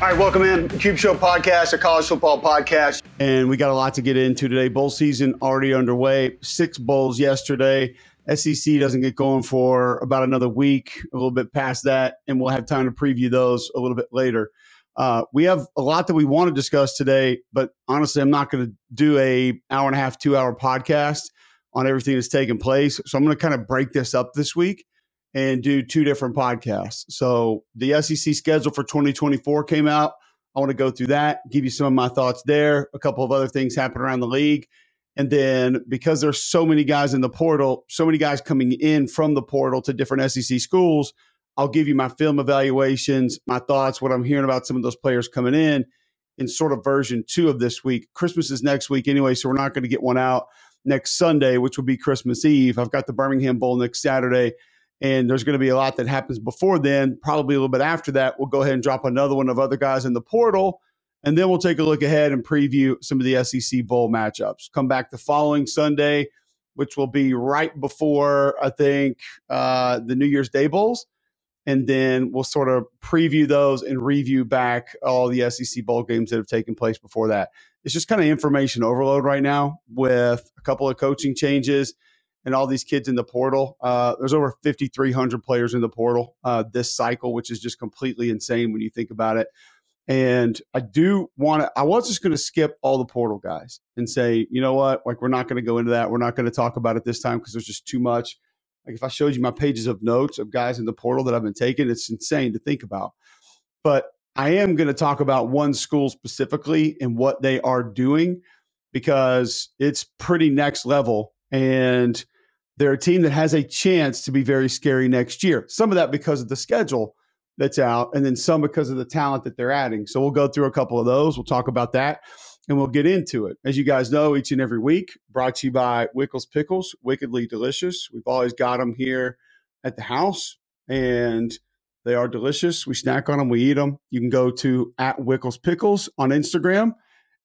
All right, welcome in. Cube Show podcast, a college football podcast. And we got a lot to get into today. Bowl season already underway. Six bowls yesterday. SEC doesn't get going for about another week, a little bit past that, and we'll have time to preview those a little bit later. Uh, we have a lot that we want to discuss today, but honestly, I'm not going to do a hour and a half, two hour podcast on everything that's taken place. So I'm going to kind of break this up this week and do two different podcasts. So the SEC schedule for 2024 came out. I want to go through that, give you some of my thoughts there, a couple of other things happen around the league. And then because there's so many guys in the portal, so many guys coming in from the portal to different SEC schools, I'll give you my film evaluations, my thoughts, what I'm hearing about some of those players coming in in sort of version two of this week. Christmas is next week anyway, so we're not going to get one out next Sunday, which will be Christmas Eve. I've got the Birmingham Bowl next Saturday and there's going to be a lot that happens before then. Probably a little bit after that, we'll go ahead and drop another one of other guys in the portal. And then we'll take a look ahead and preview some of the SEC Bowl matchups. Come back the following Sunday, which will be right before, I think, uh, the New Year's Day Bowls. And then we'll sort of preview those and review back all the SEC Bowl games that have taken place before that. It's just kind of information overload right now with a couple of coaching changes and all these kids in the portal. Uh, there's over 5,300 players in the portal uh, this cycle, which is just completely insane when you think about it. And I do want to, I was just going to skip all the portal guys and say, you know what? Like, we're not going to go into that. We're not going to talk about it this time because there's just too much. Like, if I showed you my pages of notes of guys in the portal that I've been taking, it's insane to think about. But I am going to talk about one school specifically and what they are doing because it's pretty next level. And they're a team that has a chance to be very scary next year. Some of that because of the schedule that's out, and then some because of the talent that they're adding. So we'll go through a couple of those. We'll talk about that and we'll get into it. As you guys know, each and every week, brought to you by Wickles Pickles, wickedly delicious. We've always got them here at the house, and they are delicious. We snack on them, we eat them. You can go to at Wickles Pickles on Instagram,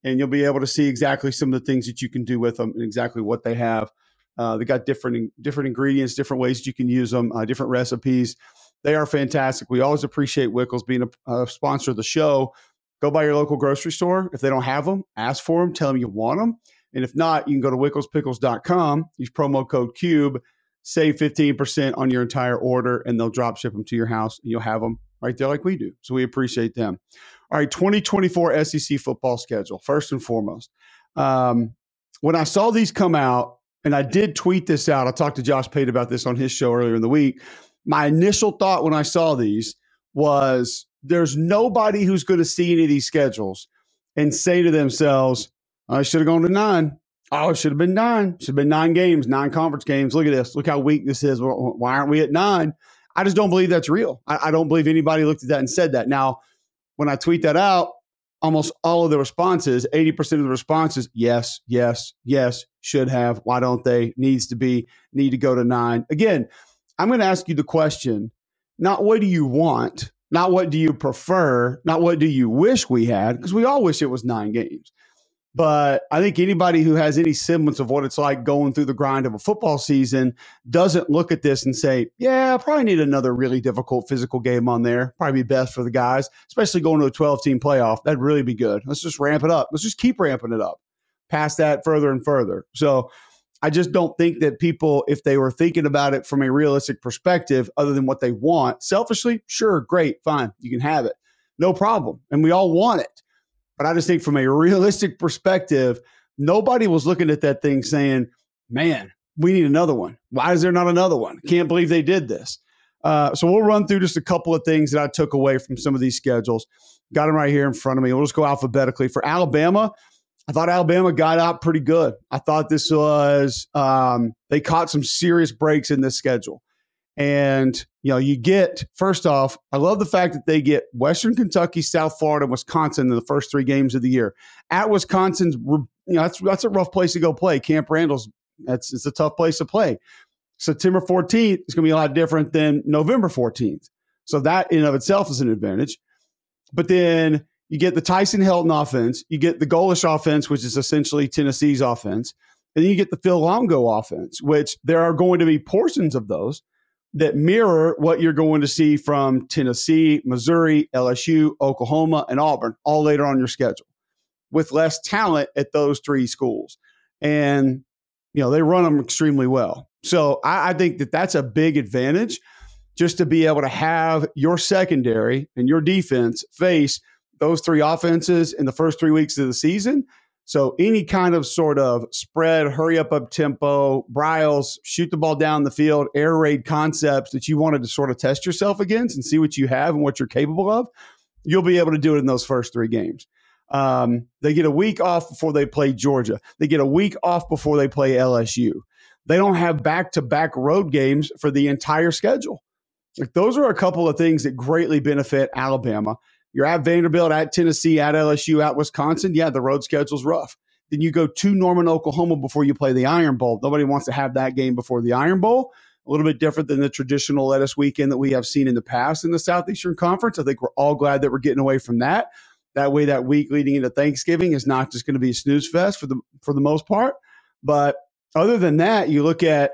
and you'll be able to see exactly some of the things that you can do with them and exactly what they have uh, they got different different ingredients, different ways you can use them, uh, different recipes. They are fantastic. We always appreciate Wickles being a, a, sponsor of the show. Go by your local grocery store. If they don't have them, ask for them. Tell them you want them. And if not, you can go to wicklespickles.com, use promo code CUBE, save 15% on your entire order, and they'll drop ship them to your house. And you'll have them right there like we do. So we appreciate them. All right, 2024 SEC football schedule, first and foremost. Um, when I saw these come out, and I did tweet this out. I talked to Josh Pate about this on his show earlier in the week. My initial thought when I saw these was there's nobody who's going to see any of these schedules and say to themselves, I should have gone to nine. Oh, it should have been nine. Should have been nine games, nine conference games. Look at this. Look how weak this is. Why aren't we at nine? I just don't believe that's real. I, I don't believe anybody looked at that and said that. Now, when I tweet that out, almost all of the responses, 80% of the responses, yes, yes, yes, should have, why don't they, needs to be, need to go to nine. Again, I'm going to ask you the question not what do you want, not what do you prefer, not what do you wish we had, because we all wish it was nine games. But I think anybody who has any semblance of what it's like going through the grind of a football season doesn't look at this and say, yeah, I probably need another really difficult physical game on there. Probably be best for the guys, especially going to a 12 team playoff. That'd really be good. Let's just ramp it up. Let's just keep ramping it up past that further and further. So I just don't think that people, if they were thinking about it from a realistic perspective, other than what they want, selfishly, sure, great, fine, you can have it. No problem. And we all want it. But I just think from a realistic perspective, nobody was looking at that thing saying, man, we need another one. Why is there not another one? Can't believe they did this. Uh, so we'll run through just a couple of things that I took away from some of these schedules. Got them right here in front of me. We'll just go alphabetically. For Alabama, I thought Alabama got out pretty good. I thought this was, um, they caught some serious breaks in this schedule. And, you know, you get, first off, I love the fact that they get Western Kentucky, South Florida, Wisconsin in the first three games of the year. At Wisconsin's, you know, that's, that's a rough place to go play. Camp Randall's, that's it's a tough place to play. September 14th is going to be a lot different than November 14th. So that in of itself is an advantage. But then you get the Tyson Helton offense, you get the Golesh offense, which is essentially Tennessee's offense, and then you get the Phil Longo offense, which there are going to be portions of those that mirror what you're going to see from Tennessee, Missouri, LSU, Oklahoma, and Auburn all later on your schedule with less talent at those three schools. And, you know, they run them extremely well. So I, I think that that's a big advantage just to be able to have your secondary and your defense face those three offenses in the first three weeks of the season. So any kind of sort of spread, hurry up up tempo, Briles, shoot the ball down the field, air raid concepts that you wanted to sort of test yourself against and see what you have and what you're capable of, you'll be able to do it in those first three games. Um, they get a week off before they play Georgia. They get a week off before they play LSU. They don't have back to back road games for the entire schedule. Like those are a couple of things that greatly benefit Alabama. You're at Vanderbilt, at Tennessee, at LSU, at Wisconsin. Yeah, the road schedule's rough. Then you go to Norman, Oklahoma before you play the Iron Bowl. Nobody wants to have that game before the Iron Bowl. A little bit different than the traditional lettuce weekend that we have seen in the past in the Southeastern Conference. I think we're all glad that we're getting away from that. That way, that week leading into Thanksgiving is not just going to be a snooze fest for the for the most part. But other than that, you look at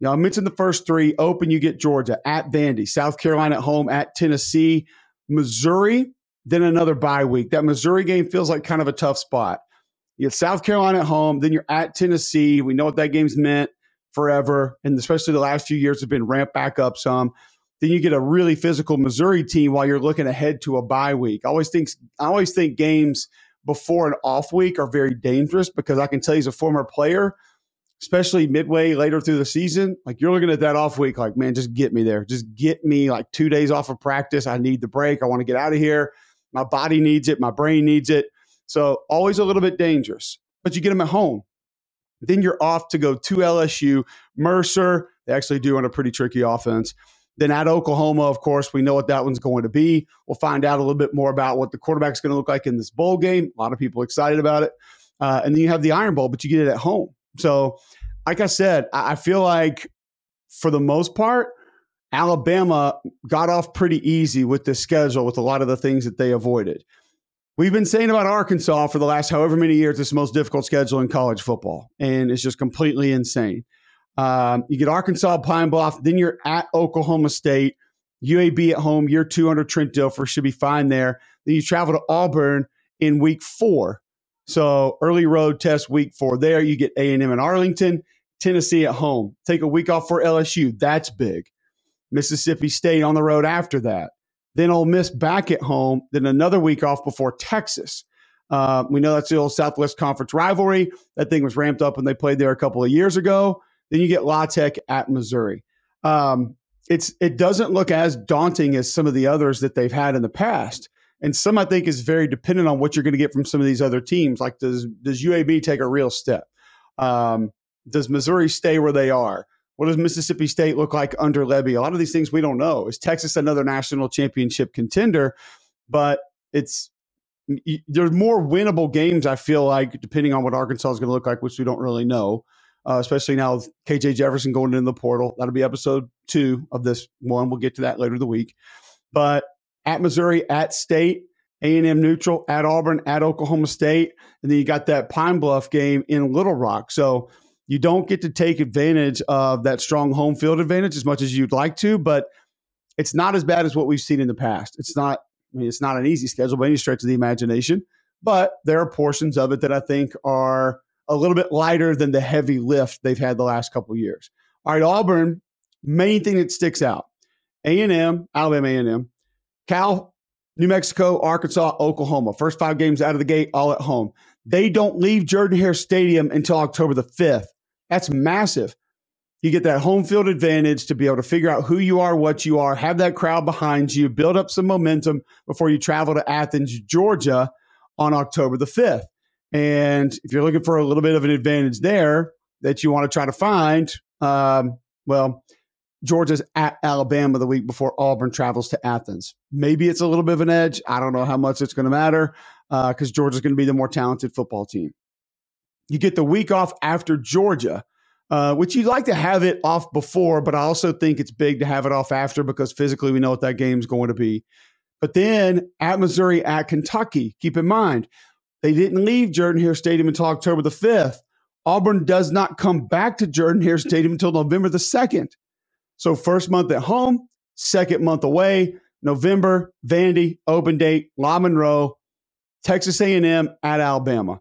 you know, I mentioned the first three. Open, you get Georgia at Vandy, South Carolina at home, at Tennessee, Missouri, then another bye week. That Missouri game feels like kind of a tough spot. You get South Carolina at home, then you're at Tennessee. We know what that game's meant forever, and especially the last few years have been ramped back up some. Then you get a really physical Missouri team while you're looking ahead to a bye week. I always think I always think games before an off week are very dangerous because I can tell you as a former player, especially midway later through the season, like you're looking at that off week, like, man, just get me there. Just get me like two days off of practice. I need the break. I want to get out of here. My body needs it. My brain needs it. So always a little bit dangerous, but you get them at home. Then you're off to go to LSU. Mercer, they actually do on a pretty tricky offense. Then at Oklahoma, of course, we know what that one's going to be. We'll find out a little bit more about what the quarterback's going to look like in this bowl game. A lot of people excited about it. Uh, and then you have the Iron Bowl, but you get it at home. So, like I said, I feel like for the most part, Alabama got off pretty easy with the schedule with a lot of the things that they avoided. We've been saying about Arkansas for the last however many years, it's the most difficult schedule in college football, and it's just completely insane. Um, you get Arkansas, Pine Bluff, then you're at Oklahoma State, UAB at home, two under Trent Dilfer should be fine there. Then you travel to Auburn in week four. So early road test week four there. You get A&M in Arlington, Tennessee at home. Take a week off for LSU. That's big. Mississippi State on the road after that. Then Ole Miss back at home. Then another week off before Texas. Uh, we know that's the old Southwest Conference rivalry. That thing was ramped up when they played there a couple of years ago. Then you get La Tech at Missouri. Um, it's it doesn't look as daunting as some of the others that they've had in the past. And some I think is very dependent on what you're going to get from some of these other teams. Like does does UAB take a real step? Um, does Missouri stay where they are? What does Mississippi State look like under Lebby? A lot of these things we don't know. Is Texas another national championship contender? But it's there's more winnable games. I feel like depending on what Arkansas is going to look like, which we don't really know. Uh, especially now with KJ Jefferson going into the portal. That'll be episode two of this one. We'll get to that later in the week. But at Missouri, at State, A&M neutral, at Auburn, at Oklahoma State, and then you got that Pine Bluff game in Little Rock. So you don't get to take advantage of that strong home field advantage as much as you'd like to, but it's not as bad as what we've seen in the past. It's not, I mean, it's not an easy schedule by any stretch of the imagination, but there are portions of it that I think are a little bit lighter than the heavy lift they've had the last couple years. All right, Auburn, main thing that sticks out: A&M, Alabama A&M, Cal, New Mexico, Arkansas, Oklahoma. First five games out of the gate, all at home. They don't leave Jordan Hare Stadium until October the 5th. That's massive. You get that home field advantage to be able to figure out who you are, what you are, have that crowd behind you, build up some momentum before you travel to Athens, Georgia on October the 5th. And if you're looking for a little bit of an advantage there that you want to try to find, um, well, Georgia's at Alabama the week before Auburn travels to Athens. Maybe it's a little bit of an edge. I don't know how much it's going to matter because uh, Georgia's going to be the more talented football team. You get the week off after Georgia, uh, which you'd like to have it off before, but I also think it's big to have it off after because physically we know what that game's going to be. But then at Missouri, at Kentucky, keep in mind, they didn't leave Jordan Hare Stadium until October the 5th. Auburn does not come back to Jordan Hare Stadium until November the 2nd. So first month at home, second month away, November, Vandy, open date, La Monroe, Texas A&M at Alabama.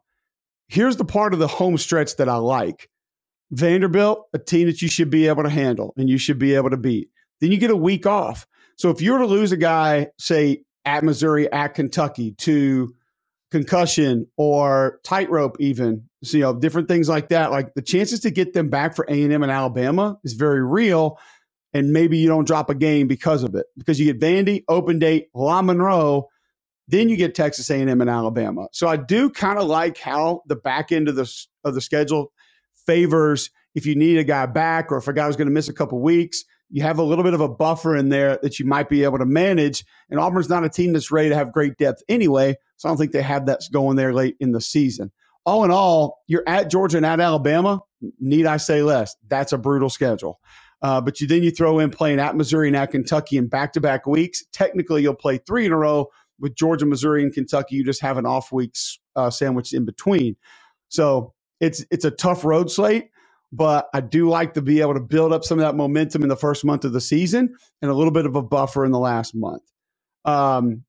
Here's the part of the home stretch that I like. Vanderbilt, a team that you should be able to handle and you should be able to beat. Then you get a week off. So if you were to lose a guy, say at Missouri, at Kentucky, to concussion or tightrope, even so, you know different things like that, like the chances to get them back for A and M and Alabama is very real. And maybe you don't drop a game because of it, because you get Vandy, Open Date, La Monroe, then you get Texas A&M and Alabama. So I do kind of like how the back end of the of the schedule favors if you need a guy back or if a guy was going to miss a couple weeks, you have a little bit of a buffer in there that you might be able to manage. And Auburn's not a team that's ready to have great depth anyway, so I don't think they have that going there late in the season. All in all, you're at Georgia and at Alabama. Need I say less? That's a brutal schedule. Uh, but you then you throw in playing at Missouri and at Kentucky in back to back weeks. Technically, you'll play three in a row with Georgia, Missouri, and Kentucky. You just have an off weeks uh, sandwiched in between. So it's it's a tough road slate, but I do like to be able to build up some of that momentum in the first month of the season and a little bit of a buffer in the last month. Um,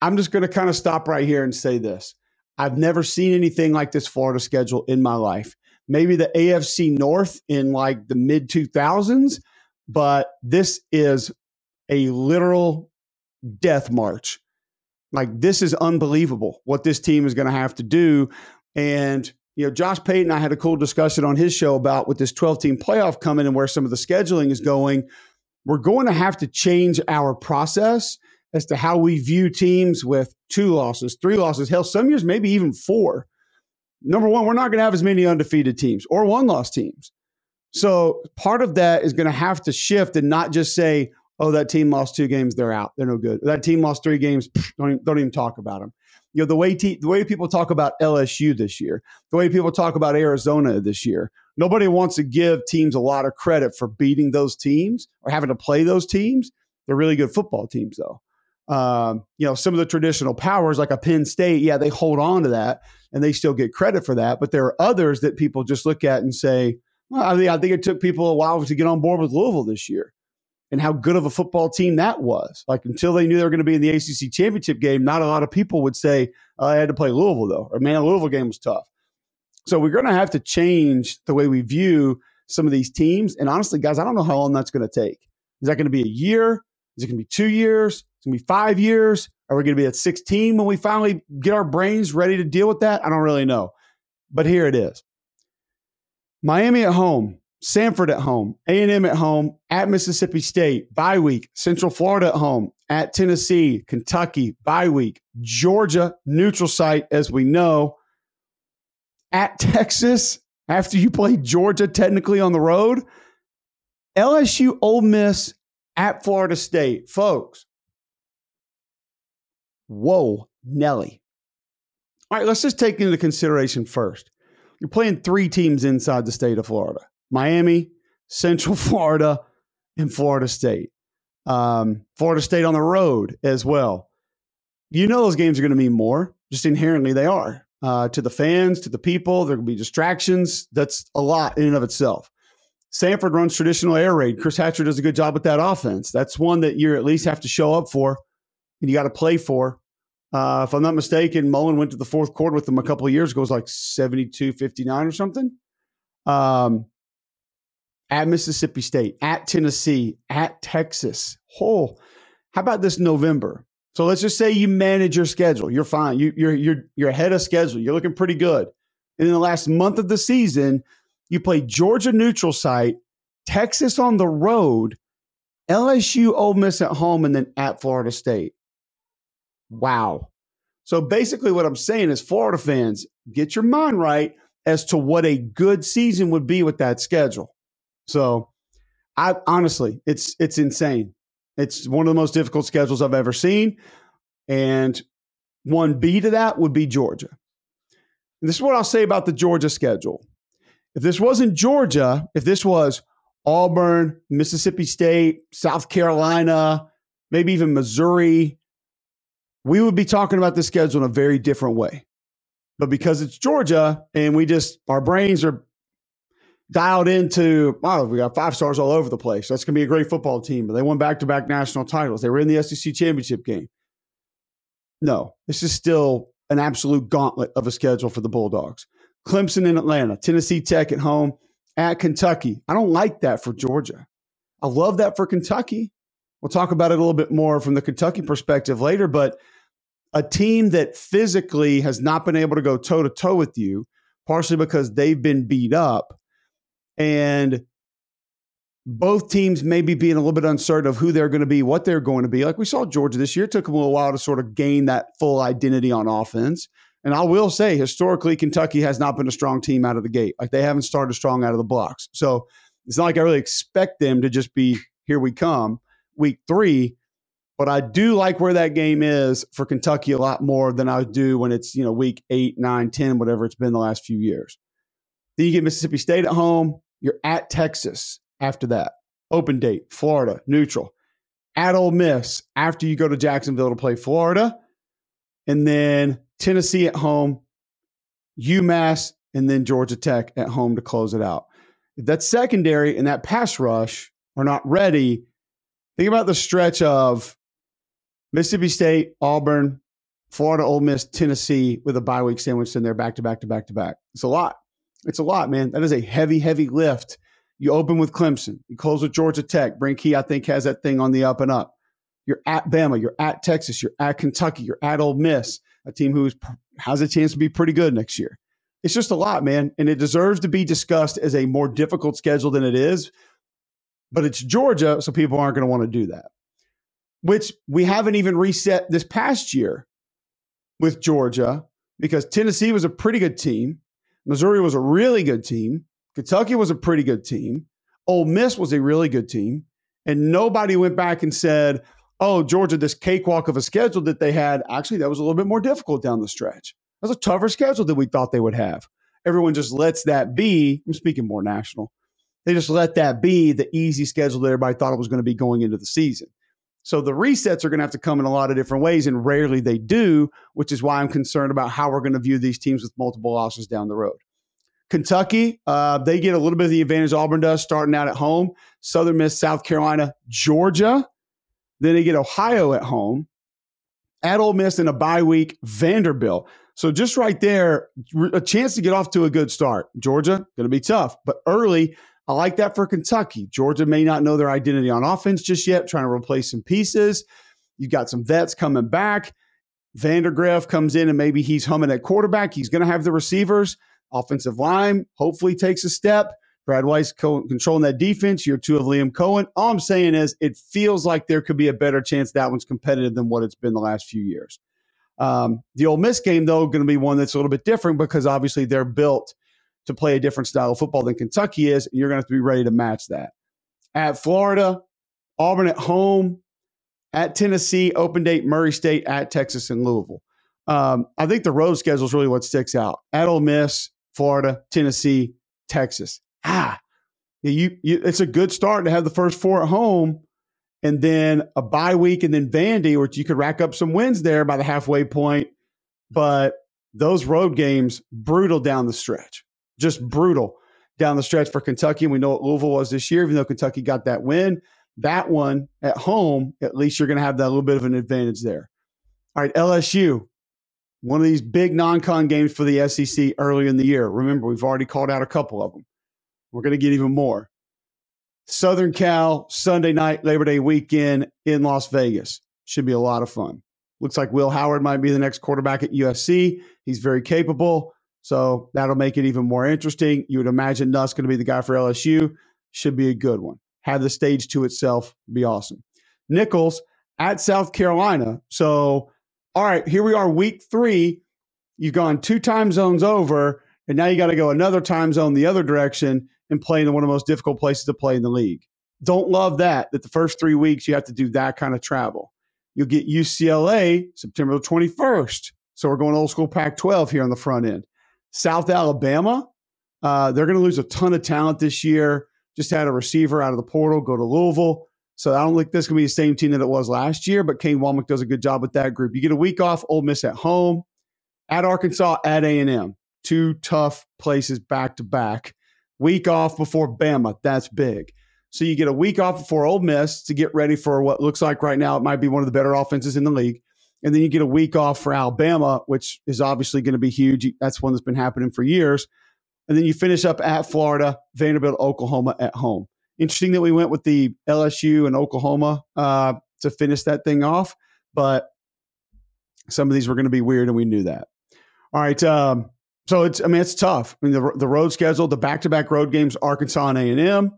I'm just going to kind of stop right here and say this. I've never seen anything like this Florida schedule in my life. Maybe the AFC North in like the mid 2000s, but this is a literal death march. Like, this is unbelievable what this team is going to have to do. And you know, Josh Payton, I had a cool discussion on his show about with this 12 team playoff coming and where some of the scheduling is going. We're going to have to change our process as to how we view teams with two losses, three losses, hell, some years maybe even four. Number one, we're not going to have as many undefeated teams or one loss teams. So part of that is going to have to shift and not just say, oh, that team lost two games, they're out, they're no good. That team lost three games, don't even, don't even talk about them you know the way te- the way people talk about LSU this year, the way people talk about Arizona this year. Nobody wants to give teams a lot of credit for beating those teams or having to play those teams. They're really good football teams, though. Um, you know, some of the traditional powers, like a Penn State, yeah, they hold on to that and they still get credit for that. But there are others that people just look at and say, well, I, I think it took people a while to get on board with Louisville this year and how good of a football team that was. Like until they knew they were going to be in the ACC championship game, not a lot of people would say, oh, I had to play Louisville though, or man, Louisville game was tough. So we're going to have to change the way we view some of these teams. And honestly, guys, I don't know how long that's going to take. Is that going to be a year? Is it going to be two years? Is it going to be five years? Are we going to be at 16 when we finally get our brains ready to deal with that? I don't really know. But here it is. Miami at home, Samford at home, A&M at home, at Mississippi State, bye week, Central Florida at home, at Tennessee, Kentucky, bye week, Georgia, neutral site, as we know, at Texas, after you play Georgia technically on the road, LSU, Ole Miss, at Florida State. Folks, whoa, Nelly. All right, let's just take into consideration first. You're playing three teams inside the state of Florida. Miami, Central Florida, and Florida State. Um, Florida State on the road as well. You know those games are going to mean more. Just inherently, they are uh, to the fans, to the people. There will be distractions. That's a lot in and of itself. Samford runs traditional air raid. Chris Hatcher does a good job with that offense. That's one that you at least have to show up for and you got to play for. Uh, if I'm not mistaken, Mullen went to the fourth quarter with them a couple of years ago. It was like 72 59 or something. Um, at Mississippi State, at Tennessee, at Texas. Oh, how about this November? So let's just say you manage your schedule. You're fine. You, you're you're you're ahead of schedule. You're looking pretty good. And in the last month of the season, you play Georgia neutral site, Texas on the road, LSU, Ole Miss at home, and then at Florida State. Wow. So basically, what I'm saying is, Florida fans, get your mind right as to what a good season would be with that schedule. So, I honestly, it's it's insane. It's one of the most difficult schedules I've ever seen, and one B to that would be Georgia. And this is what I'll say about the Georgia schedule. If this wasn't Georgia, if this was Auburn, Mississippi State, South Carolina, maybe even Missouri, we would be talking about the schedule in a very different way. But because it's Georgia and we just, our brains are dialed into, wow, we got five stars all over the place. That's going to be a great football team. But they won back to back national titles. They were in the SEC championship game. No, this is still an absolute gauntlet of a schedule for the Bulldogs. Clemson in Atlanta, Tennessee Tech at home, at Kentucky. I don't like that for Georgia. I love that for Kentucky. We'll talk about it a little bit more from the Kentucky perspective later, but a team that physically has not been able to go toe to toe with you, partially because they've been beat up, and both teams maybe being a little bit uncertain of who they're going to be, what they're going to be. Like we saw Georgia this year, took them a little while to sort of gain that full identity on offense. And I will say, historically, Kentucky has not been a strong team out of the gate. Like they haven't started strong out of the blocks. So it's not like I really expect them to just be here we come week three. But I do like where that game is for Kentucky a lot more than I do when it's, you know, week eight, nine, 10, whatever it's been the last few years. Then you get Mississippi State at home. You're at Texas after that. Open date, Florida, neutral. At Ole Miss after you go to Jacksonville to play Florida. And then Tennessee at home, UMass, and then Georgia Tech at home to close it out. If that secondary and that pass rush are not ready, think about the stretch of Mississippi State, Auburn, Florida, Ole Miss, Tennessee with a bye week sandwich in there back to back to back to back. It's a lot. It's a lot, man. That is a heavy, heavy lift. You open with Clemson, you close with Georgia Tech. Brent Key, I think, has that thing on the up and up. You're at Bama, you're at Texas, you're at Kentucky, you're at Ole Miss, a team who has a chance to be pretty good next year. It's just a lot, man. And it deserves to be discussed as a more difficult schedule than it is. But it's Georgia, so people aren't going to want to do that, which we haven't even reset this past year with Georgia because Tennessee was a pretty good team. Missouri was a really good team. Kentucky was a pretty good team. Ole Miss was a really good team. And nobody went back and said, oh, Georgia, this cakewalk of a schedule that they had, actually, that was a little bit more difficult down the stretch. That was a tougher schedule than we thought they would have. Everyone just lets that be. I'm speaking more national. They just let that be the easy schedule that everybody thought it was going to be going into the season. So the resets are going to have to come in a lot of different ways, and rarely they do, which is why I'm concerned about how we're going to view these teams with multiple losses down the road. Kentucky, uh, they get a little bit of the advantage Auburn does starting out at home. Southern Miss, South Carolina, Georgia. Then they get Ohio at home, at Ole Miss in a bye week, Vanderbilt. So just right there, a chance to get off to a good start. Georgia going to be tough, but early. I like that for Kentucky. Georgia may not know their identity on offense just yet, trying to replace some pieces. You've got some vets coming back. Vandagriff comes in and maybe he's humming at quarterback. He's going to have the receivers. Offensive line hopefully takes a step. Brad Weiss co- controlling that defense. Year two of Liam Coen. All I'm saying is it feels like there could be a better chance that one's competitive than what it's been the last few years. Um, the Ole Miss game, though, going to be one that's a little bit different because obviously they're built to play a different style of football than Kentucky is. And you're going to have to be ready to match that. At Florida, Auburn at home, at Tennessee, open date, Murray State, at Texas and Louisville. Um, I think the road schedule is really what sticks out. At Ole Miss, Florida, Tennessee, Texas ah, you, you it's a good start to have the first four at home and then a bye week and then Vandy, which you could rack up some wins there by the halfway point. But those road games, brutal down the stretch, just brutal down the stretch for Kentucky. And we know what Louisville was this year, even though Kentucky got that win. That one at home, at least you're going to have that little bit of an advantage there. All right, LSU, one of these big non con games for the SEC early in the year. Remember, we've already called out a couple of them. We're going to get even more. Southern Cal, Sunday night, Labor Day weekend in Las Vegas. Should be a lot of fun. Looks like Will Howard might be the next quarterback at USC. He's very capable. So that'll make it even more interesting. You would imagine Nuss going to be the guy for LSU. Should be a good one. Have the stage to itself. Be awesome. Nicholls at South Carolina. So, all right, here we are, week three. You've gone two time zones over, and now you got to go another time zone the other direction and play in one of the most difficult places to play in the league. Don't love that, that the first three weeks you have to do that kind of travel. You'll get UCLA September the 21st. So we're going old school Pac 12 here on the front end. South Alabama, uh, they're going to lose a ton of talent this year. Just had a receiver out of the portal go to Louisville. So I don't think this can be the same team that it was last year, but Kane Wommack does a good job with that group. You get a week off, Ole Miss at home, at Arkansas, at A&M. Two tough places back to back Week off before Bama. That's big. So you get a week off before Ole Miss to get ready for what looks like right now it might be one of the better offenses in the league. And then you get a week off for Alabama, which is obviously going to be huge. That's one that's been happening for years. And then you finish up at Florida, Vanderbilt, Oklahoma at home. Interesting that we went with the LSU and Oklahoma uh, to finish that thing off, but some of these were going to be weird, and we knew that. All right, um, so it's I mean it's tough. I mean the the road schedule, the back to back road games, Arkansas and A and M,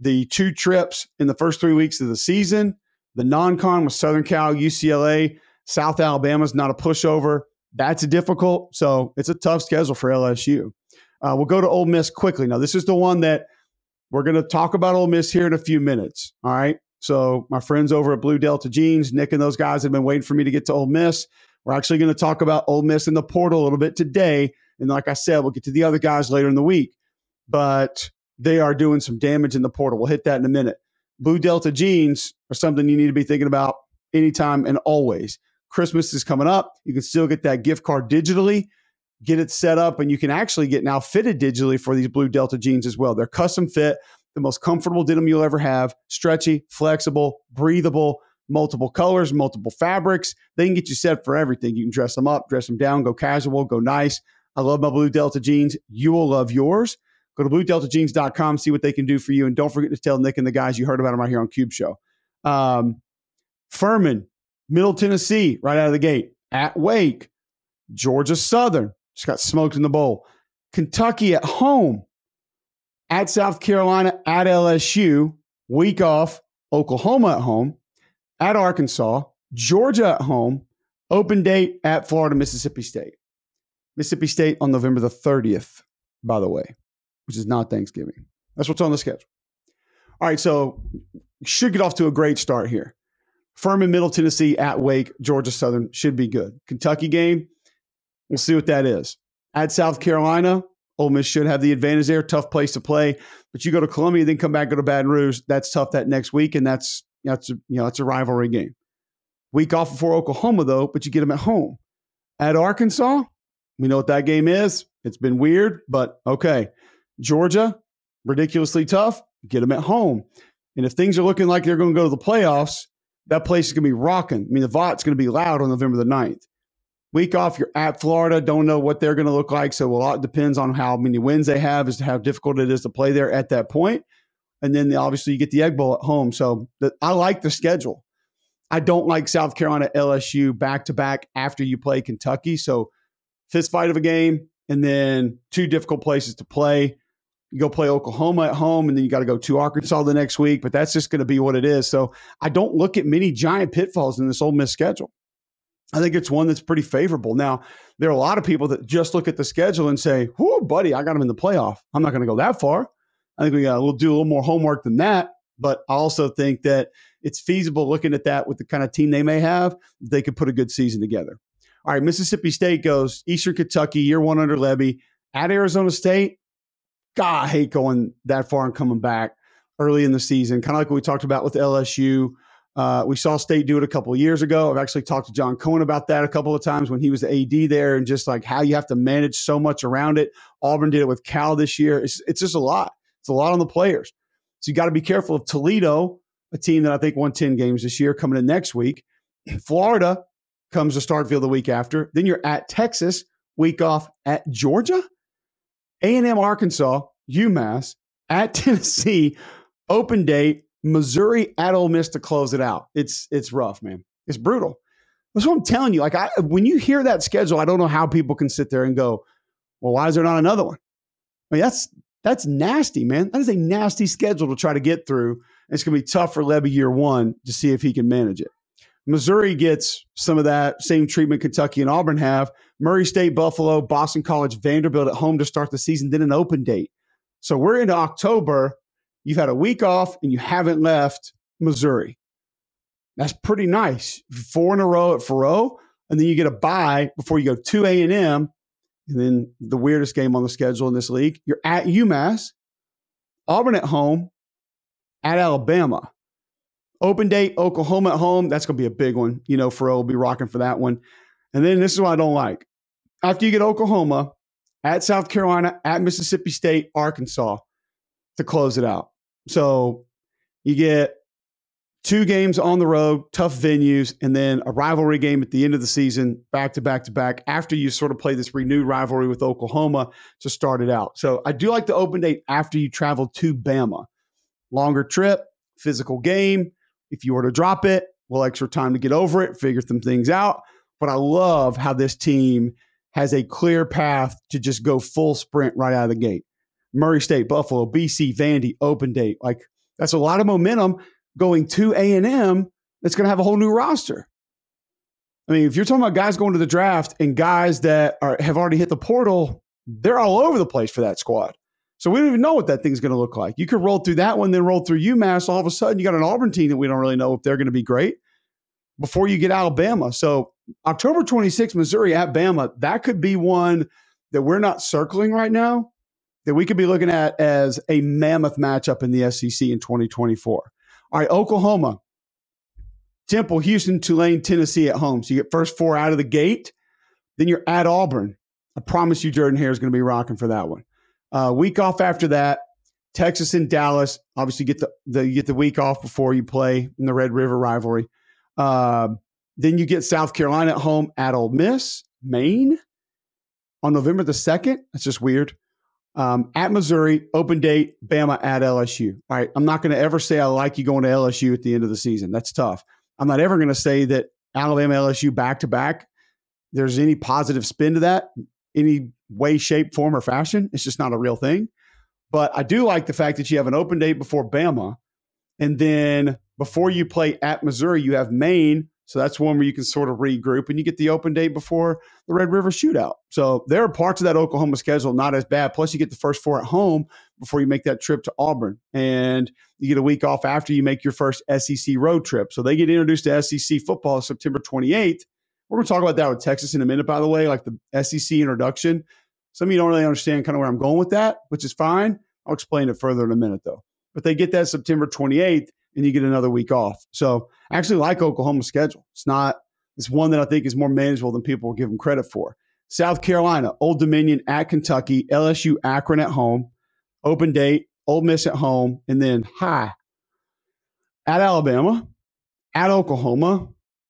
the two trips in the first three weeks of the season, the non con with Southern Cal, UCLA, South Alabama's not a pushover. That's difficult. So it's a tough schedule for LSU. Uh, we'll go to Ole Miss quickly. Now, this is the one that we're going to talk about Ole Miss here in a few minutes. All right. So, my friends over at Blue Delta Jeans, Nick and those guys have been waiting for me to get to Ole Miss. We're actually going to talk about Ole Miss in the portal a little bit today. And like I said, we'll get to the other guys later in the week. But they are doing some damage in the portal. We'll hit that in a minute. Blue Delta jeans are something you need to be thinking about anytime and always. Christmas is coming up. You can still get that gift card digitally, get it set up, and you can actually get now fitted digitally for these Blue Delta jeans as well. They're custom fit, the most comfortable denim you'll ever have, stretchy, flexible, breathable, multiple colors, multiple fabrics. They can get you set for everything. You can dress them up, dress them down, go casual, go nice. I love my Blue Delta jeans. You will love yours. Go to bluedeltajeans.com, see what they can do for you. And don't forget to tell Nick and the guys you heard about them right here on Cube Show. Um, Furman, Middle Tennessee, right out of the gate. At Wake, Georgia Southern, just got smoked in the bowl. Kentucky at home. At South Carolina, at LSU, week off. Oklahoma at home. At Arkansas, Georgia at home. Open date at Florida, Mississippi State. Mississippi State on November the 30th, by the way, which is not Thanksgiving. That's what's on the schedule. All right, so should get off to a great start here. Furman, Middle Tennessee at Wake, Georgia Southern should be good. Kentucky game, we'll see what that is. At South Carolina, Ole Miss should have the advantage there. Tough place to play, but you go to Columbia, then come back go to Baton Rouge. That's tough that next week, and that's that's you know it's a rivalry game. Week off before Oklahoma though, but you get them at home. At Arkansas, we know what that game is. It's been weird, but okay. Georgia, ridiculously tough. Get them at home. And if things are looking like they're going to go to the playoffs, that place is going to be rocking. I mean, the Vaught's going to be loud on November the 9th. Week off, you're at Florida. Don't know what they're going to look like. So a lot depends on how many wins they have as to how difficult it is to play there at that point. And then obviously you get the Egg Bowl at home. So the, I like the schedule. I don't like South Carolina LSU back to back after you play Kentucky. So fist fight of a game and then two difficult places to play. You go play Oklahoma at home, and then you got to go to Arkansas the next week. But that's just going to be what it is. So I don't look at many giant pitfalls in this Ole Miss schedule. I think it's one that's pretty favorable. Now, there are a lot of people that just look at the schedule and say, "Whoa, buddy, I got them in the playoff." I'm not going to go that far. I think we got we'll do a little more homework than that. But I also think that it's feasible looking at that with the kind of team they may have, they could put a good season together. All right, Mississippi State goes Eastern Kentucky, year one under Lebby, at Arizona State. God, I hate going that far and coming back early in the season. Kind of like what we talked about with LSU. Uh, we saw State do it a couple of years ago. I've actually talked to John Cohen about that a couple of times when he was the AD there, and just like how you have to manage so much around it. Auburn did it with Cal this year. It's, it's just a lot. It's a lot on the players. So you got to be careful of Toledo, a team that I think won 10 games this year, coming in next week. Florida comes to Starkville the week after. Then you're at Texas, week off at Georgia. A&M Arkansas, UMass, at Tennessee, open date, Missouri at Ole Miss to close it out. It's it's rough, man. It's brutal. That's what I'm telling you. Like I, when you hear that schedule, I don't know how people can sit there and go, "Well, why is there not another one?" I mean, that's that's nasty, man. That is a nasty schedule to try to get through. And it's going to be tough for Lebby year one to see if he can manage it. Missouri gets some of that same treatment Kentucky and Auburn have. Murray State, Buffalo, Boston College, Vanderbilt at home to start the season, then an open date. So we're into October. You've had a week off and you haven't left Missouri. That's pretty nice. Four in a row at Faurot, and then you get a bye before you go to A and M, and then the weirdest game on the schedule in this league. You're at UMass, Auburn at home, at Alabama. Open date, Oklahoma at home. That's going to be a big one. You know, Faurot will be rocking for that one. And then this is what I don't like. After you get Oklahoma, at South Carolina, at Mississippi State, Arkansas to close it out. So you get two games on the road, tough venues, and then a rivalry game at the end of the season, back to back to back, after you sort of play this renewed rivalry with Oklahoma to start it out. So I do like the open date after you travel to Bama. Longer trip, physical game. If you were to drop it, well, extra time to get over it, figure some things out. But I love how this team has a clear path to just go full sprint right out of the gate. Murray State, Buffalo, BC, Vandy, open date. Like that's a lot of momentum going to A&M that's going to have a whole new roster. I mean, if you're talking about guys going to the draft and guys that are have already hit the portal, they're all over the place for that squad. So we don't even know what that thing's going to look like. You could roll through that one, then roll through UMass. All of a sudden, you got an Auburn team that we don't really know if they're going to be great before you get Alabama. So October 26th, Missouri at Bama, that could be one that we're not circling right now that we could be looking at as a mammoth matchup in the SEC in 2024. All right, Oklahoma, Temple, Houston, Tulane, Tennessee at home. So you get first four out of the gate. Then you're at Auburn. I promise you, Jordan Hare is going to be rocking for that one. Uh, week off after that, Texas and Dallas. Obviously, get the, the you get the week off before you play in the Red River rivalry. Uh, then you get South Carolina at home at Ole Miss, Maine on November the second. That's just weird. Um, at Missouri, open date, Bama at LSU. All right, I'm not going to ever say I like you going to LSU at the end of the season. That's tough. I'm not ever going to say that Alabama, LSU back to back, there's any positive spin to that, any way, shape, form, or fashion. It's just not a real thing. But I do like the fact that you have an open date before Bama. And then before you play at Missouri, you have Maine, so that's one where you can sort of regroup and you get the open date before the Red River shootout. So there are parts of that Oklahoma schedule not as bad. Plus, you get the first four at home before you make that trip to Auburn. And you get a week off after you make your first SEC road trip. So they get introduced to SEC football September 28th. We're going to talk about that with Texas in a minute, by the way, like the SEC introduction. Some of you don't really understand kind of where I'm going with that, which is fine. I'll explain it further in a minute, though. But they get that September 28th and you get another week off. So I actually like Oklahoma's schedule. It's not, it's one that I think is more manageable than people will give them credit for. South Carolina, Old Dominion at Kentucky, LSU Akron at home, open date, Ole Miss at home, and then high at Alabama, at Oklahoma,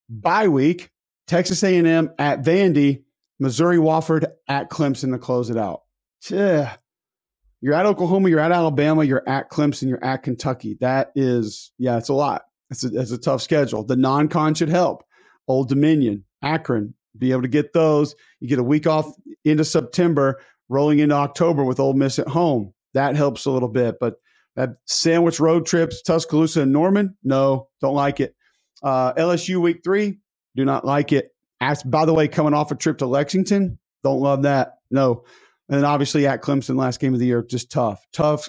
bye week, Texas A&M at Vandy, Missouri Wofford at Clemson to close it out. Yeah. You're at Oklahoma, you're at Alabama, you're at Clemson, you're at Kentucky. That is, yeah, it's a lot. It's a, it's a tough schedule. The non con should help. Old Dominion, Akron, be able to get those. You get a week off into September, rolling into October with Ole Miss at home. That helps a little bit. But that sandwich road trips, Tuscaloosa and Norman, no, don't like it. Uh, LSU week three, do not like it. By the way, coming off a trip to Lexington, don't love that. No. And then obviously at Clemson last game of the year, just tough, tough.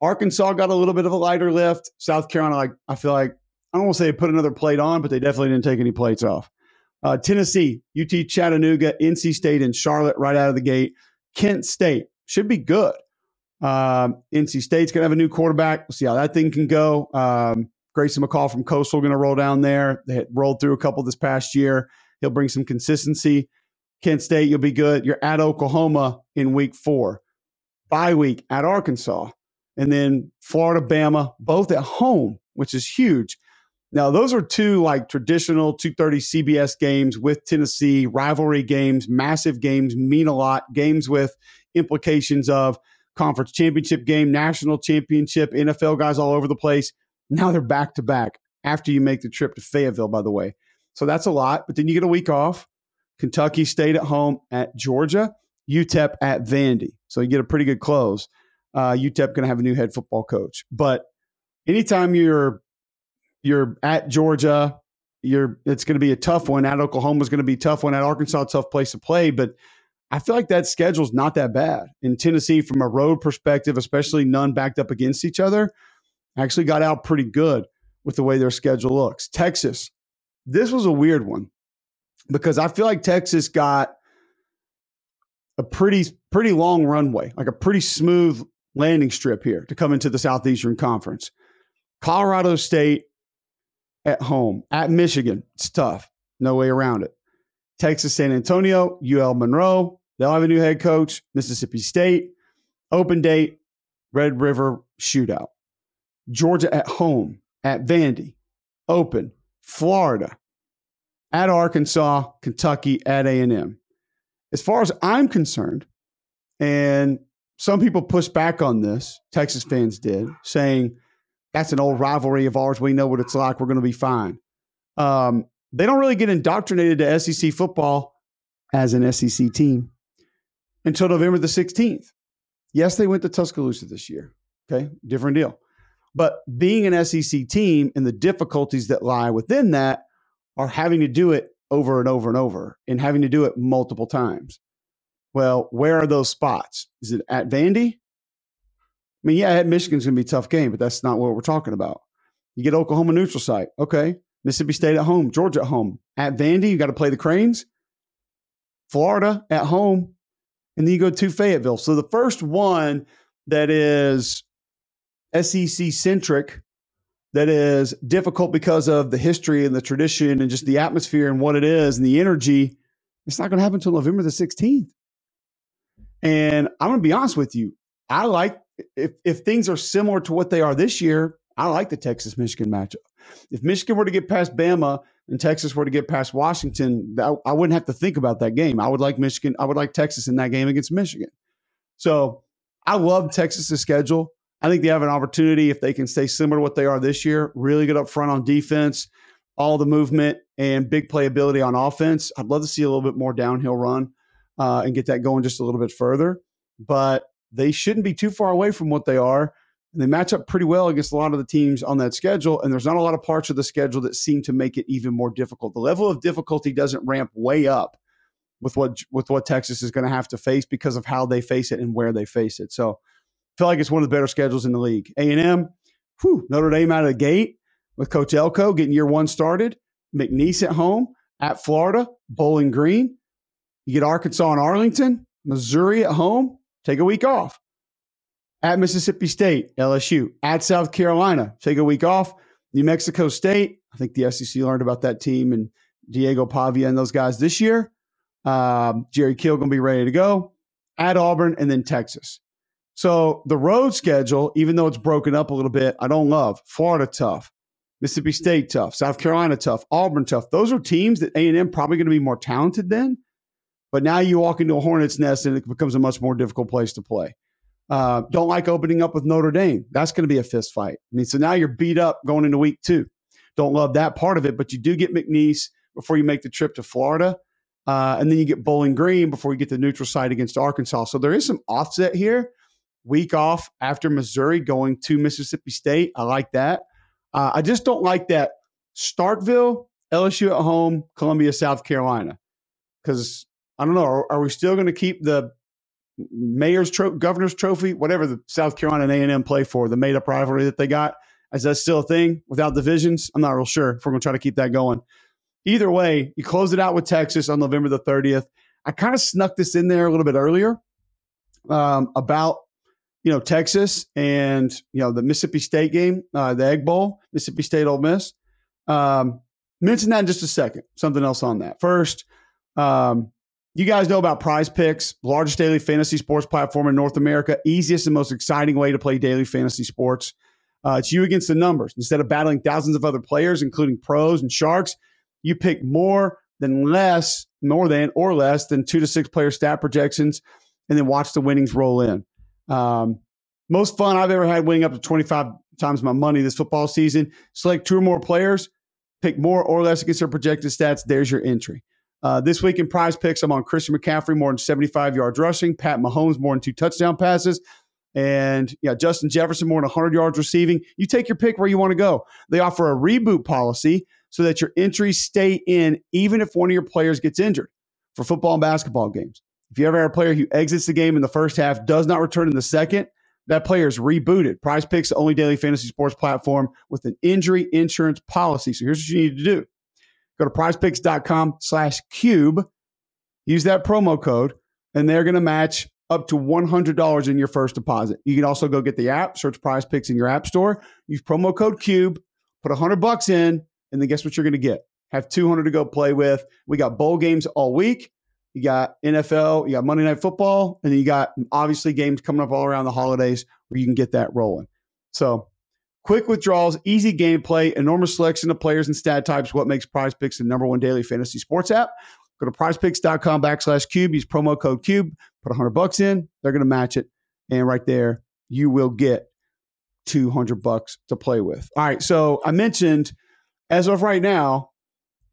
Arkansas got a little bit of a lighter lift. South Carolina, like I feel like I don't want to say they put another plate on, but they definitely didn't take any plates off. Uh, Tennessee, UT Chattanooga, NC State, and Charlotte right out of the gate. Kent State should be good. Um, NC State's going to have a new quarterback. We'll see how that thing can go. Um, Grayson McCall from Coastal going to roll down there. They had rolled through a couple this past year. He'll bring some consistency. Kent State, you'll be good. You're at Oklahoma in week four. Bye week at Arkansas. And then Florida, Bama, both at home, which is huge. Now, those are two like traditional 230 CBS games with Tennessee, rivalry games, massive games, mean a lot, games with implications of conference championship game, national championship, NFL guys all over the place. Now they're back to back after you make the trip to Fayetteville, by the way. So that's a lot. But then you get a week off. Kentucky State at home at Georgia, UTEP at Vandy. So you get a pretty good close. Uh, UTEP going to have a new head football coach. But anytime you're you're at Georgia, you're it's going to be a tough one. At Oklahoma is going to be tough one. At Arkansas, tough place to play. But I feel like that schedule's not that bad. In Tennessee, from a road perspective, especially none backed up against each other, actually got out pretty good with the way their schedule looks. Texas, this was a weird one because I feel like Texas got a pretty pretty long runway, like a pretty smooth landing strip here to come into the Southeastern Conference. Colorado State at home, at Michigan, it's tough. No way around it. Texas San Antonio, UL Monroe, They'll have a new head coach, Mississippi State, open date, Red River shootout. Georgia at home, at Vandy, open, Florida, at Arkansas, Kentucky, at A&M. As far as I'm concerned, and some people push back on this, Texas fans did, saying that's an old rivalry of ours. We know what it's like. We're going to be fine. Um, they don't really get indoctrinated to SEC football as an SEC team until November the 16th. Yes, they went to Tuscaloosa this year. Okay, different deal. But being an SEC team and the difficulties that lie within that are having to do it over and over and over and having to do it multiple times. Well, where are those spots? Is it at Vandy? I mean, yeah, at Michigan's going to be a tough game, but that's not what we're talking about. You get Oklahoma neutral site. Okay. Mississippi State at home, Georgia at home. At Vandy, you got to play the Cranes. Florida at home. And then you go to Fayetteville. So the first one that is SEC centric, that is difficult because of the history and the tradition and just the atmosphere and what it is and the energy, it's not going to happen until November the 16th. And I'm going to be honest with you. I like if if things are similar to what they are this year, I like the Texas Michigan matchup. If Michigan were to get past Bama and Texas were to get past Washington, I, I wouldn't have to think about that game. I would like Michigan. I would like Texas in that game against Michigan. So I love Texas's schedule. I think they have an opportunity if they can stay similar to what they are this year, really good up front on defense, all the movement and big playability on offense. I'd love to see a little bit more downhill run uh, and get that going just a little bit further. But they shouldn't be too far away from what they are. And they match up pretty well against a lot of the teams on that schedule. And there's not a lot of parts of the schedule that seem to make it even more difficult. The level of difficulty doesn't ramp way up with what with what Texas is going to have to face because of how they face it and where they face it. So feel like it's one of the better schedules in the league. A and M, Notre Dame out of the gate with Coach Elko getting year one started. McNeese at home at Florida, Bowling Green. You get Arkansas and Arlington, Missouri at home. Take a week off. At Mississippi State, LSU. At South Carolina, take a week off. New Mexico State. I think the SEC learned about that team and Diego Pavia and those guys this year. Um, Jerry going to be ready to go. At Auburn and then Texas. So the road schedule, even though it's broken up a little bit, I don't love. Florida tough, Mississippi State tough, South Carolina tough, Auburn tough. Those are teams that A and M probably going to be more talented than. But now you walk into a hornet's nest and it becomes a much more difficult place to play. Uh, don't like opening up with Notre Dame. That's going to be a fist fight. I mean, so now you're beat up going into week two. Don't love that part of it, but you do get McNeese before you make the trip to Florida. Uh, and then you get Bowling Green before you get the neutral site against Arkansas. So there is some offset here. Week off after Missouri going to Mississippi State. I like that. Uh, I just don't like that Starkville, LSU at home, Columbia, South Carolina. Because I don't know. Are, are we still going to keep the mayor's tro- governor's trophy, whatever the South Carolina and A and M play for, the made up rivalry that they got? Is that still a thing without divisions? I'm not real sure if we're going to try to keep that going. Either way, you close it out with Texas on November the 30th. I kind of snuck this in there a little bit earlier um, about you know Texas and you know the Mississippi State game, uh, the Egg Bowl, Mississippi State Ole Miss. Um, mention that in just a second. Something else on that. First, um, you guys know about PrizePicks, largest daily fantasy sports platform in North America, easiest and most exciting way to play daily fantasy sports. Uh, it's you against the numbers. Instead of battling thousands of other players, including pros and sharks, you pick more than less, more than or less than two to six player stat projections, and then watch the winnings roll in. Um, most fun I've ever had winning up to 25 times my money this football season. Select two or more players, pick more or less against their projected stats. There's your entry. Uh, this week in PrizePicks, I'm on Christian McCaffrey, more than 75 yards rushing, Pat Mahomes, more than two touchdown passes, and yeah, Justin Jefferson, more than 100 yards receiving. You take your pick where you want to go. They offer a reboot policy so that your entries stay in even if one of your players gets injured for football and basketball games. If you ever have a player who exits the game in the first half, does not return in the second, that player is rebooted. PrizePicks, the only daily fantasy sports platform with an injury insurance policy. So here's what you need to do Go to prizepicks.com slash cube. Use that promo code, and they're going to match up to $100 in your first deposit. You can also go get the app, search PrizePicks in your app store, use promo code CUBE, put 100 bucks in, and then guess what you're going to get? Have 200 to go play with. We got bowl games all week. You got NFL, you got Monday Night Football, and then you got obviously games coming up all around the holidays where you can get that rolling. So quick withdrawals, easy gameplay, enormous selection of players and stat types. What makes PrizePicks the number one daily fantasy sports app? Go to prizepicks.com backslash cube, use promo code cube, put 100 bucks in, they're going to match it. And right there, you will get 200 bucks to play with. All right. So I mentioned as of right now,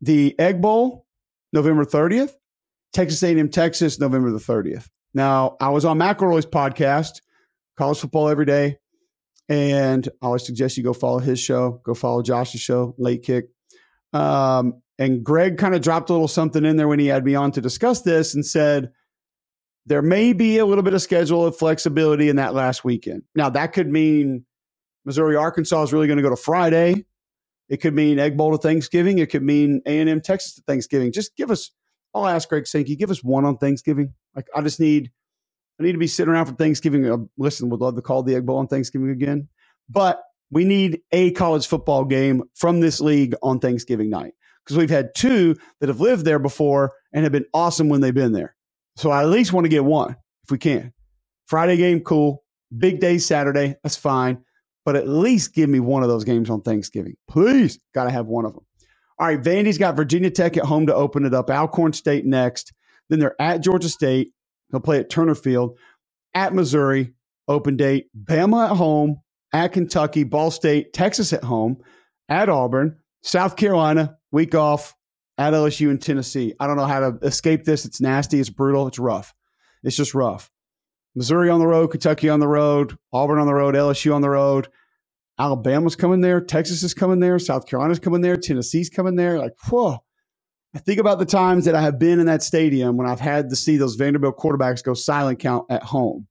the Egg Bowl, November 30th, Texas A&M, Texas, November the 30th. Now, I was on McElroy's podcast, College Football Every Day, and I always suggest you go follow his show, go follow Josh's show, Late Kick. Um, and Greg kind of dropped a little something in there when he had me on to discuss this and said there may be a little bit of schedule of flexibility in that last weekend. Now, that could mean Missouri Arkansas is really going to go to Friday. It could mean Egg Bowl to Thanksgiving. It could mean A and M Texas to Thanksgiving. Just give us. I'll ask Greg Sankey. Give us one on Thanksgiving. Like I just need. I need to be sitting around for Thanksgiving. Uh, listen, would love to call the Egg Bowl on Thanksgiving again, but we need a college football game from this league on Thanksgiving night because we've had two that have lived there before and have been awesome when they've been there. So I at least want to get one if we can. Friday game, cool. Big day Saturday, that's fine but at least give me one of those games on Thanksgiving. Please, got to have one of them. All right, Vandy's got Virginia Tech at home to open it up. Alcorn State next. Then they're at Georgia State. They'll play at Turner Field. At Missouri, open date. Bama at home. At Kentucky, Ball State, Texas at home. At Auburn, South Carolina, week off. At LSU and Tennessee. I don't know how to escape this. It's nasty. It's brutal. It's rough. It's just rough. Missouri on the road, Kentucky on the road, Auburn on the road, LSU on the road. Alabama's coming there, Texas is coming there, South Carolina's coming there, Tennessee's coming there. Like, whoa. I think about the times that I have been in that stadium when I've had to see those Vanderbilt quarterbacks go silent count at home.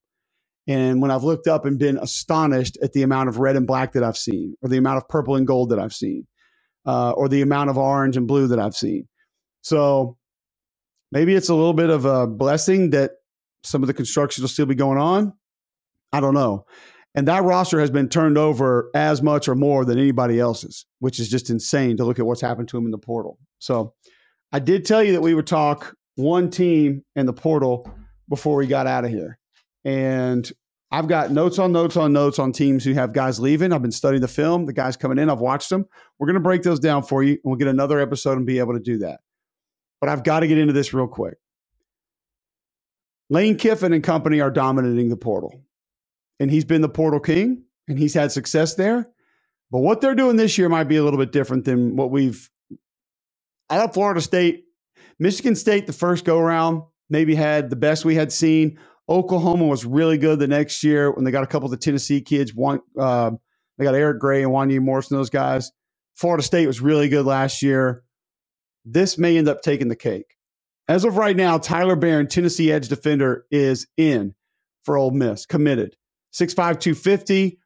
And when I've looked up and been astonished at the amount of red and black that I've seen, or the amount of purple and gold that I've seen, uh, or the amount of orange and blue that I've seen. So maybe it's a little bit of a blessing that some of the construction will still be going on. I don't know. And that roster has been turned over as much or more than anybody else's, which is just insane to look at what's happened to him in the portal. So I did tell you that we would talk one team in the portal before we got out of here. And I've got notes on notes on notes on teams who have guys leaving. I've been studying the film, the guys coming in, I've watched them. We're going to break those down for you, and we'll get another episode and be able to do that. But I've got to get into this real quick. Lane Kiffin and company are dominating the portal. And he's been the portal king and he's had success there. But what they're doing this year might be a little bit different than what we've. I thought Florida State, Michigan State, the first go around, maybe had the best we had seen. Oklahoma was really good the next year when they got a couple of the Tennessee kids. One, uh, they got Eric Gray and Wanya Morrison, those guys. Florida State was really good last year. This may end up taking the cake. As of right now, Tyler Baron, Tennessee edge defender, is in for Ole Miss, committed. 6'5, 250,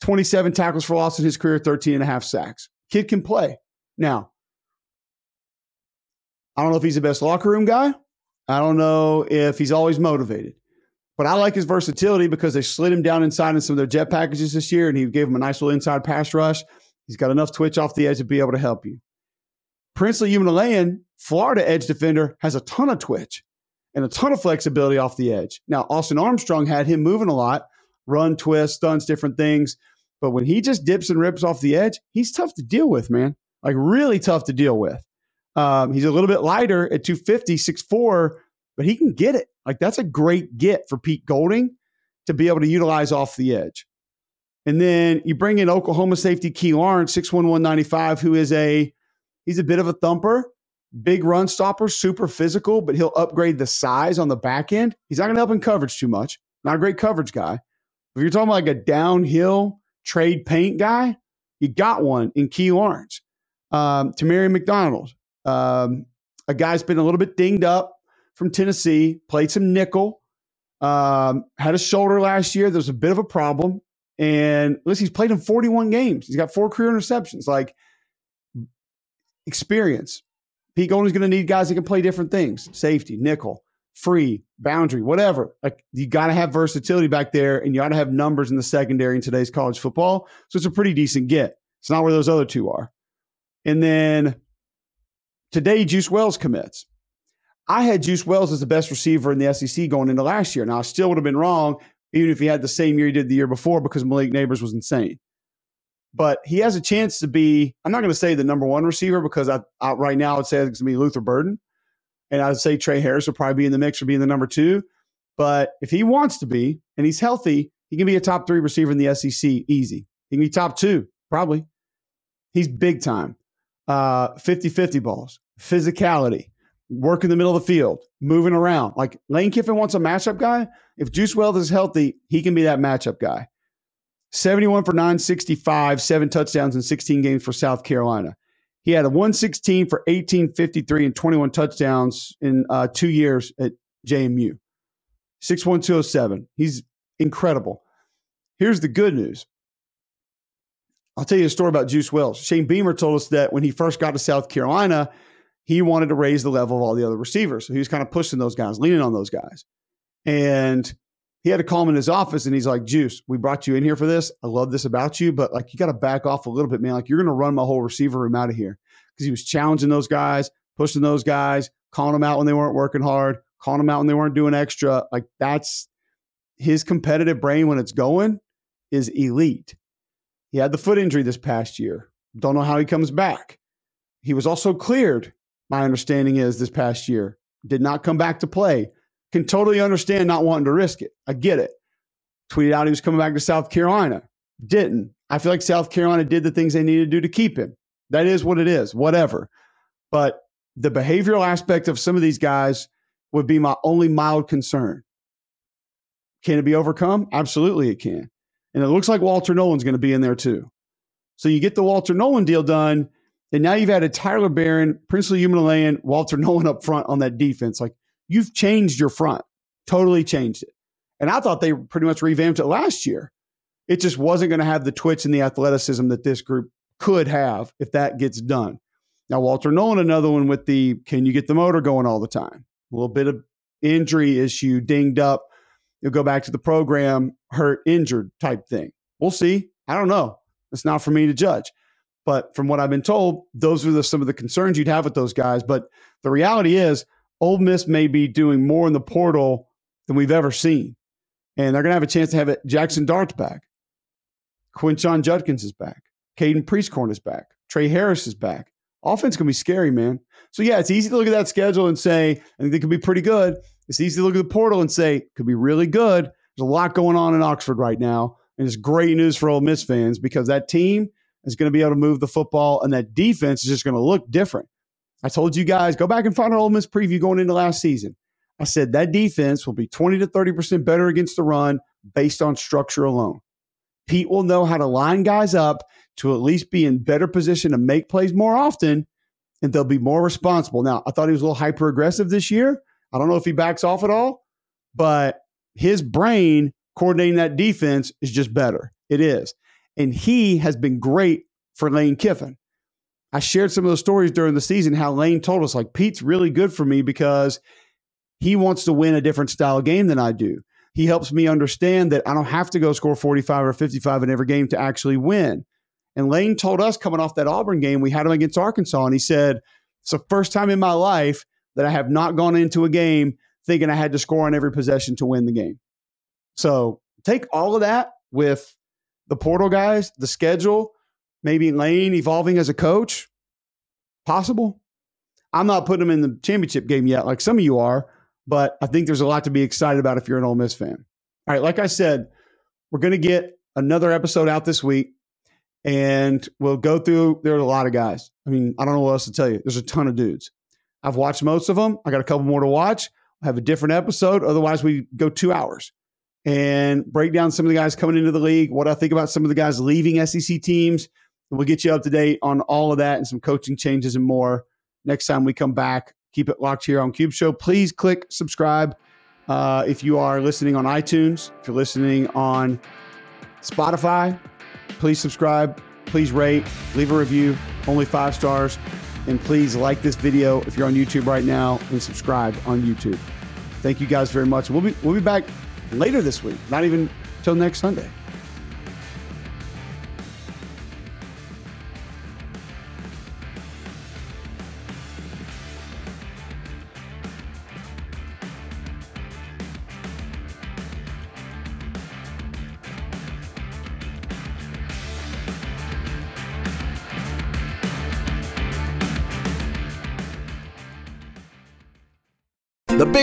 27 tackles for loss in his career, 13 and a half sacks. Kid can play. Now, I don't know if he's the best locker room guy. I don't know if he's always motivated. But I like his versatility because they slid him down inside in some of their jet packages this year, and he gave him a nice little inside pass rush. He's got enough twitch off the edge to be able to help you. Princely Umanmielen, Florida edge defender, has a ton of twitch and a ton of flexibility off the edge. Now, Austin Armstrong had him moving a lot, run, twist, stunts, different things. But when he just dips and rips off the edge, he's tough to deal with, man. Like really tough to deal with. Um, he's a little bit lighter at 250, 6'4, but he can get it. Like that's a great get for Pete Golding to be able to utilize off the edge. And then you bring in Oklahoma safety Key Lawrence, 6'1, who is a He's a bit of a thumper, big run stopper, super physical, but he'll upgrade the size on the back end. He's not going to help in coverage too much. Not a great coverage guy. If you're talking like a downhill trade paint guy, you got one in Key Lawrence. Um, Tamarion McDonald, um, a guy's been a little bit dinged up from Tennessee, played some nickel, um, had a shoulder last year. There's a bit of a problem. And listen, he's played in 41 games. He's got four career interceptions. Like experience. Pete Golding's going to need guys that can play different things safety, nickel, free, boundary, whatever. Like you got to have versatility back there and you got to have numbers in the secondary in today's college football. So it's a pretty decent get. It's not where those other two are. And then today, Juice Wells commits. I had Juice Wells as the best receiver in the SEC going into last year. Now, I still would have been wrong, even if he had the same year he did the year before, because Malik Nabers was insane. But he has a chance to be, I'm not going to say the number one receiver because I, I right now I'd say it's going to be Luther Burden. And I'd say Tre Harris will probably be in the mix for being the number two. But if he wants to be and he's healthy, he can be a top three receiver in the SEC easy. He can be top two, probably. He's big time. Uh, 50 50 balls, physicality, work in the middle of the field, moving around. Like Lane Kiffin wants a matchup guy. If Juice Wells is healthy, he can be that matchup guy. 71 for 965, seven touchdowns in 16 games for South Carolina. He had a 116 for 1853 and 21 touchdowns in uh, two years at JMU. 61207. He's incredible. Here's the good news. I'll tell you a story about Juice Wells. Shane Beamer told us that when he first got to South Carolina, he wanted to raise the level of all the other receivers. So he was kind of pushing those guys, leaning on those guys. And he had to call him in his office and he's like, Juice, we brought you in here for this. I love this about you, but like you got to back off a little bit, man. Like you're going to run my whole receiver room out of here. Because he was challenging those guys, pushing those guys, calling them out when they weren't working hard, calling them out when they weren't doing extra. Like that's his competitive brain when it's going is elite. He had the foot injury this past year. Don't know how he comes back. He was also cleared my understanding is this past year. Did not come back to play. Can totally understand not wanting to risk it. I get it. Tweeted out he was coming back to South Carolina. Didn't. I feel like South Carolina did the things they needed to do to keep him. That is what it is, whatever. But the behavioral aspect of some of these guys would be my only mild concern. Can it be overcome? Absolutely, it can. And it looks like Walter Nolen's going to be in there too. So you get the Walter Nolen deal done and now you've added Tyler Baron, Princely Umanmielen, Walter Nolen up front on that defense. Like you've changed your front, totally changed it. And I thought they pretty much revamped it last year. It just wasn't going to have the twitch and the athleticism that this group could have if that gets done. Now, Walter Nolen, another one with the can you get the motor going all the time? A little bit of injury issue, dinged up. You'll go back to the program, hurt, injured type thing. We'll see. I don't know. It's not for me to judge. But from what I've been told, those are the, some of the concerns you'd have with those guys. But the reality is, Ole Miss may be doing more in the portal than we've ever seen. And they're going to have a chance to have it. Jackson Dart's back. Quinshon Judkins is back. Caden Prieskorn is back. Tre Harris is back. Offense can be scary, man. So, yeah, it's easy to look at that schedule and say, I think they could be pretty good. It's easy to look at the portal and say, could be really good. There's a lot going on in Oxford right now. And it's great news for Ole Miss fans because that team – is going to be able to move the football, and that defense is just going to look different. I told you guys, go back and find our Ole Miss preview going into last season. I said that defense will be 20 to 30% better against the run based on structure alone. Pete will know how to line guys up to at least be in better position to make plays more often, and they'll be more responsible. Now, I thought he was a little hyper aggressive this year. I don't know if he backs off at all, but his brain coordinating that defense is just better. It is. And he has been great for Lane Kiffin. I shared some of those stories during the season how Lane told us, like, Pete's really good for me because he wants to win a different style game than I do. He helps me understand that I don't have to go score 45 or 55 in every game to actually win. And Lane told us coming off that Auburn game, we had him against Arkansas, and he said, It's the first time in my life that I have not gone into a game thinking I had to score on every possession to win the game. So take all of that with the portal guys, the schedule, maybe Lane evolving as a coach? Possible. I'm not putting him in the championship game yet, like some of you are, but I think there's a lot to be excited about if you're an Ole Miss fan. All right, like I said, we're going to get another episode out this week, and we'll go through. There are a lot of guys. I mean, I don't know what else to tell you. There's a ton of dudes. I've watched most of them. I got a couple more to watch. I have a different episode. Otherwise, we go two hours and break down some of the guys coming into the league, what I think about some of the guys leaving SEC teams. We'll get you up to date on all of that and some coaching changes and more next time we come back. Keep it locked here on Cube Show. Please click subscribe uh, if you are listening on iTunes. If you're listening on Spotify, please subscribe. Please rate, leave a review, only five stars. And please like this video if you're on YouTube right now and subscribe on YouTube. Thank you guys very much. We'll be, we'll be back later this week, not even till next Sunday.